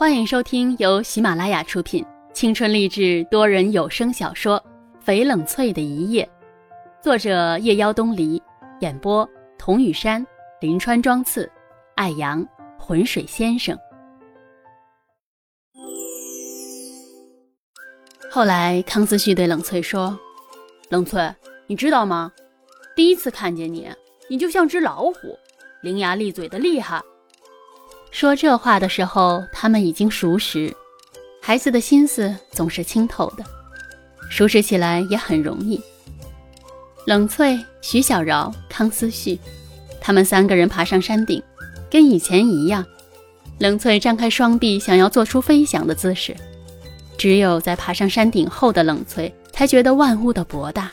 欢迎收听由喜马拉雅出品、青春励志多人有声小说《翡冷翠的一夜》，作者夜妖东篱，演播童雨山、林川、庄次、艾阳、浑水先生。后来，康思旭对冷翠说：“冷翠，你知道吗？第一次看见你，你就像只老虎，伶牙俐嘴的厉害。”说这话的时候，他们已经熟识。孩子的心思总是清透的，熟识起来也很容易。冷翠、徐小饶、康思旭，他们三个人爬上山顶，跟以前一样。冷翠张开双臂，想要做出飞翔的姿势。只有在爬上山顶后的冷翠，才觉得万物的博大，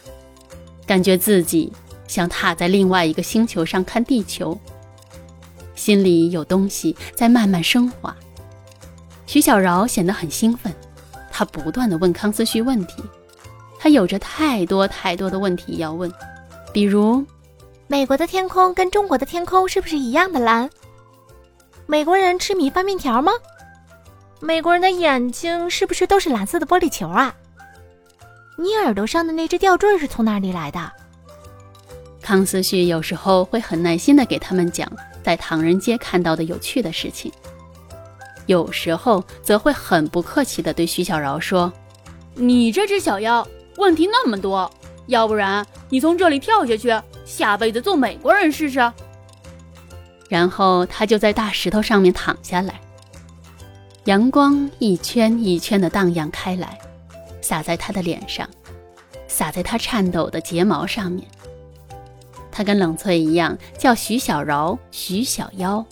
感觉自己像踏在另外一个星球上看地球。心里有东西在慢慢升华。徐小饶显得很兴奋，他不断的问康思旭问题，他有着太多太多的问题要问，比如，美国的天空跟中国的天空是不是一样的蓝？美国人吃米饭面条吗？美国人的眼睛是不是都是蓝色的玻璃球啊？你耳朵上的那只吊坠是从哪里来的？康思旭有时候会很耐心的给他们讲。在唐人街看到的有趣的事情，有时候则会很不客气地对徐小饶说：“你这只小妖，问题那么多，要不然你从这里跳下去，下辈子做美国人试试。”然后他就在大石头上面躺下来，阳光一圈一圈地荡漾开来，洒在他的脸上，洒在他颤抖的睫毛上面。他跟冷翠一样，叫徐小饶、徐小妖。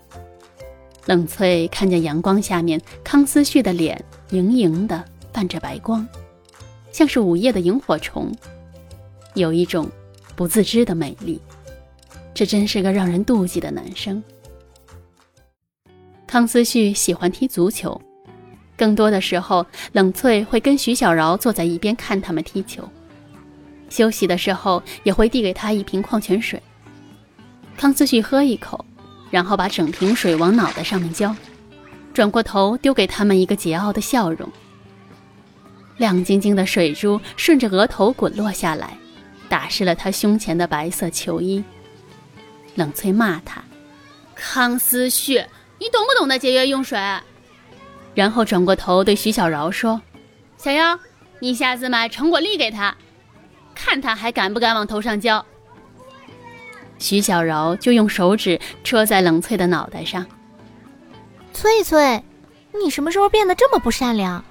冷翠看见阳光下面康思旭的脸，盈盈的泛着白光，像是午夜的萤火虫，有一种不自知的美丽。这真是个让人妒忌的男生。康思旭喜欢踢足球，更多的时候，冷翠会跟徐小饶坐在一边看他们踢球。休息的时候也会递给他一瓶矿泉水。康思旭喝一口，然后把整瓶水往脑袋上面浇，转过头丢给他们一个桀骜的笑容。亮晶晶的水珠顺着额头滚落下来，打湿了他胸前的白色球衣。冷翠骂他：“康思旭，你懂不懂得节约用水？”然后转过头对徐小饶说：“小妖，你下次买成果粒给他。”看他还敢不敢往头上浇？徐小柔就用手指戳在冷翠的脑袋上。翠翠，你什么时候变得这么不善良？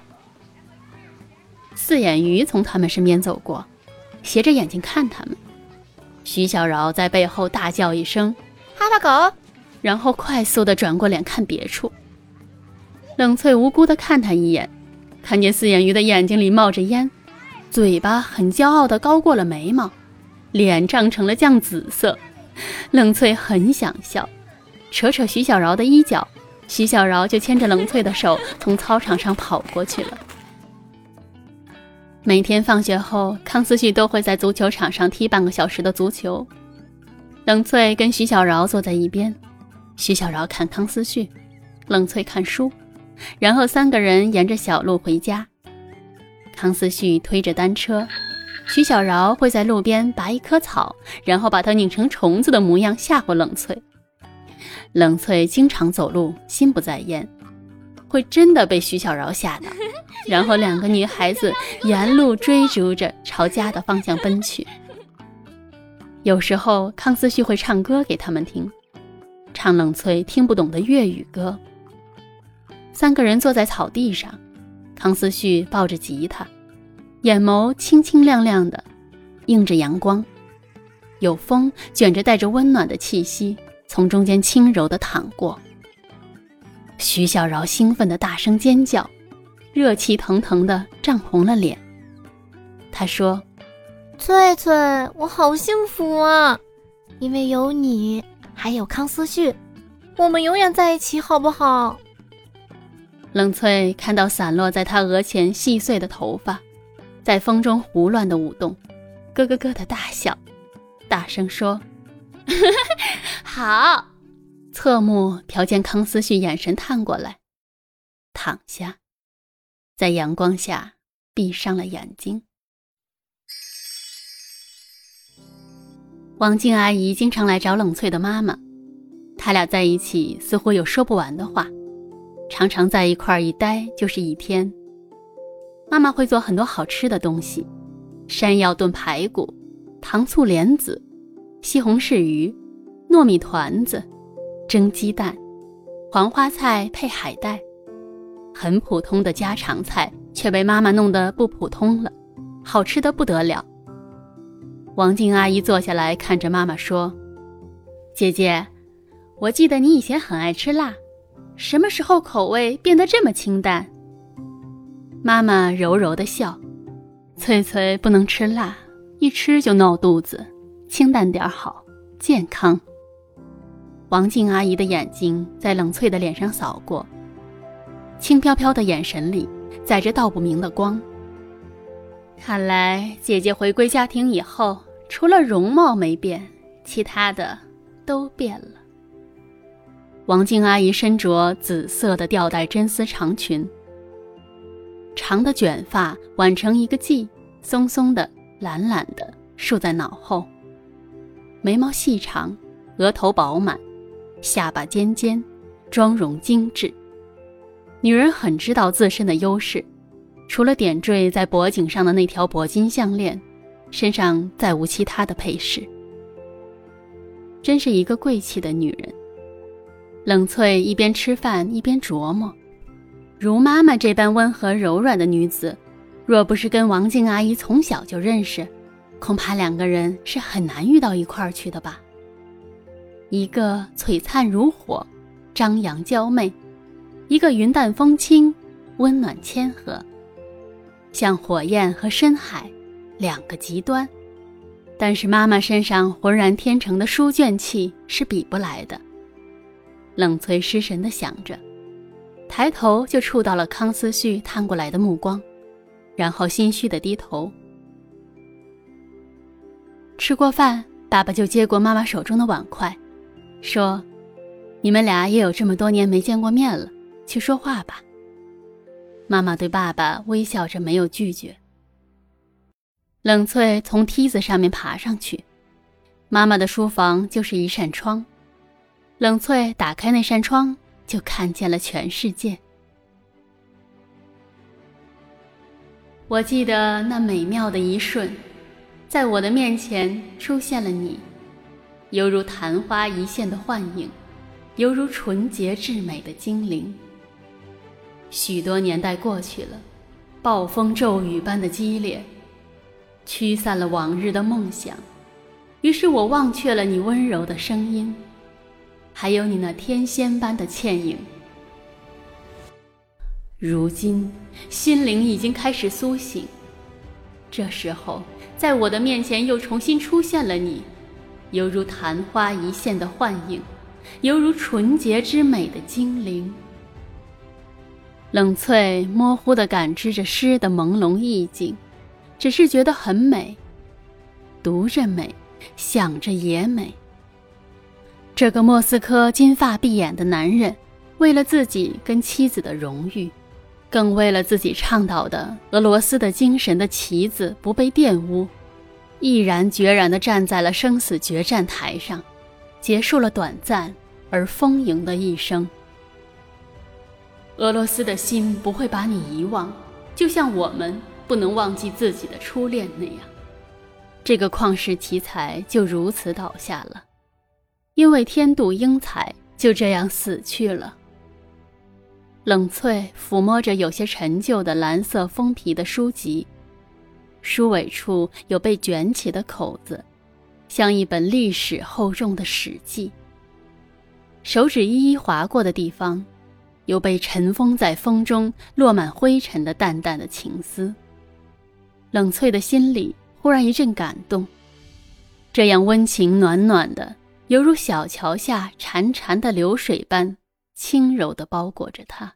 四眼鱼从他们身边走过，斜着眼睛看他们。徐小柔在背后大叫一声“哈巴狗”，然后快速的转过脸看别处。冷翠无辜的看他一眼，看见四眼鱼的眼睛里冒着烟。嘴巴很骄傲的高过了眉毛，脸涨成了酱紫色。冷翠很想笑，扯扯徐小饶的衣角，徐小饶就牵着冷翠的手从操场上跑过去了。每天放学后，康思旭都会在足球场上踢半个小时的足球。冷翠跟徐小饶坐在一边，徐小饶看康思旭，冷翠看书，然后三个人沿着小路回家。康思旭推着单车，徐小饶会在路边拔一棵草，然后把它拧成虫子的模样吓唬冷翠。冷翠经常走路心不在焉，会真的被徐小饶吓到，然后两个女孩子沿路追逐着朝家的方向奔去。有时候康思旭会唱歌给他们听，唱冷翠听不懂的粤语歌。三个人坐在草地上。康思旭抱着吉他，眼眸清清亮亮的，映着阳光，有风卷着带着温暖的气息从中间轻柔的淌过。徐小饶兴奋的大声尖叫，热气腾腾的涨红了脸。他说：“翠翠，我好幸福啊，因为有你，还有康思旭，我们永远在一起，好不好？”冷翠看到散落在他额前细碎的头发，在风中胡乱的舞动，咯咯咯的大笑，大声说：“ 好。”侧目瞟见康思旭，眼神探过来，躺下，在阳光下闭上了眼睛。王静阿姨经常来找冷翠的妈妈，他俩在一起似乎有说不完的话，常常在一块儿一待就是一天。妈妈会做很多好吃的东西，山药炖排骨、糖醋莲子、西红柿鱼、糯米团子、蒸鸡蛋、黄花菜配海带，很普通的家常菜，却被妈妈弄得不普通了，好吃的不得了。王静阿姨坐下来看着妈妈说：“姐姐，我记得你以前很爱吃辣，什么时候口味变得这么清淡？”妈妈柔柔的笑：“翠翠不能吃辣，一吃就闹肚子，清淡点好，健康。”王静阿姨的眼睛在冷翠的脸上扫过，轻飘飘的眼神里载着道不明的光。看来姐姐回归家庭以后，除了容貌没变，其他的都变了。王静阿姨身着紫色的吊带真丝长裙，长的卷发挽成一个髻，松松的、懒懒的竖在脑后，眉毛细长，额头饱满，下巴尖尖，妆容精致。女人很知道自身的优势。除了点缀在脖颈上的那条铂金项链，身上再无其他的配饰。真是一个贵气的女人。冷翠一边吃饭一边琢磨：如妈妈这般温和柔软的女子，若不是跟王静阿姨从小就认识，恐怕两个人是很难遇到一块儿去的吧。一个璀璨如火，张扬娇媚；一个云淡风轻，温暖谦和。像火焰和深海，两个极端，但是妈妈身上浑然天成的书卷气是比不来的。冷翠失神地想着，抬头就触到了康思旭探过来的目光，然后心虚地低头。吃过饭，爸爸就接过妈妈手中的碗筷，说：“你们俩也有这么多年没见过面了，去说话吧。”妈妈对爸爸微笑着，没有拒绝。冷翠从梯子上面爬上去，妈妈的书房就是一扇窗。冷翠打开那扇窗，就看见了全世界。我记得那美妙的一瞬，在我的面前出现了你，犹如昙花一现的幻影，犹如纯洁至美的精灵。许多年代过去了，暴风骤雨般的激烈，驱散了往日的梦想。于是我忘却了你温柔的声音，还有你那天仙般的倩影。如今心灵已经开始苏醒，这时候在我的面前又重新出现了你，犹如昙花一现的幻影，犹如纯洁之美的精灵。冷翠模糊地感知着诗的朦胧意境，只是觉得很美，读着美，想着也美。这个莫斯科金发碧眼的男人，为了自己跟妻子的荣誉，更为了自己倡导的俄罗斯的精神的旗子不被玷污，毅然决然地站在了生死决战台上，结束了短暂而丰盈的一生。俄罗斯的心不会把你遗忘，就像我们不能忘记自己的初恋那样。这个旷世奇才就如此倒下了，因为天妒英才，就这样死去了。冷翠抚摸着有些陈旧的蓝色封皮的书籍，书尾处有被卷起的口子，像一本历史厚重的史记。手指一一划过的地方。有被尘封在风中、落满灰尘的淡淡的情思。冷翠的心里忽然一阵感动，这样温情暖暖的，犹如小桥下潺潺的流水般轻柔的包裹着他。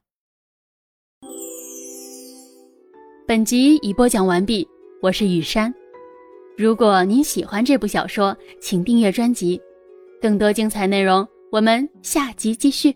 本集已播讲完毕，我是雨山。如果您喜欢这部小说，请订阅专辑，更多精彩内容我们下集继续。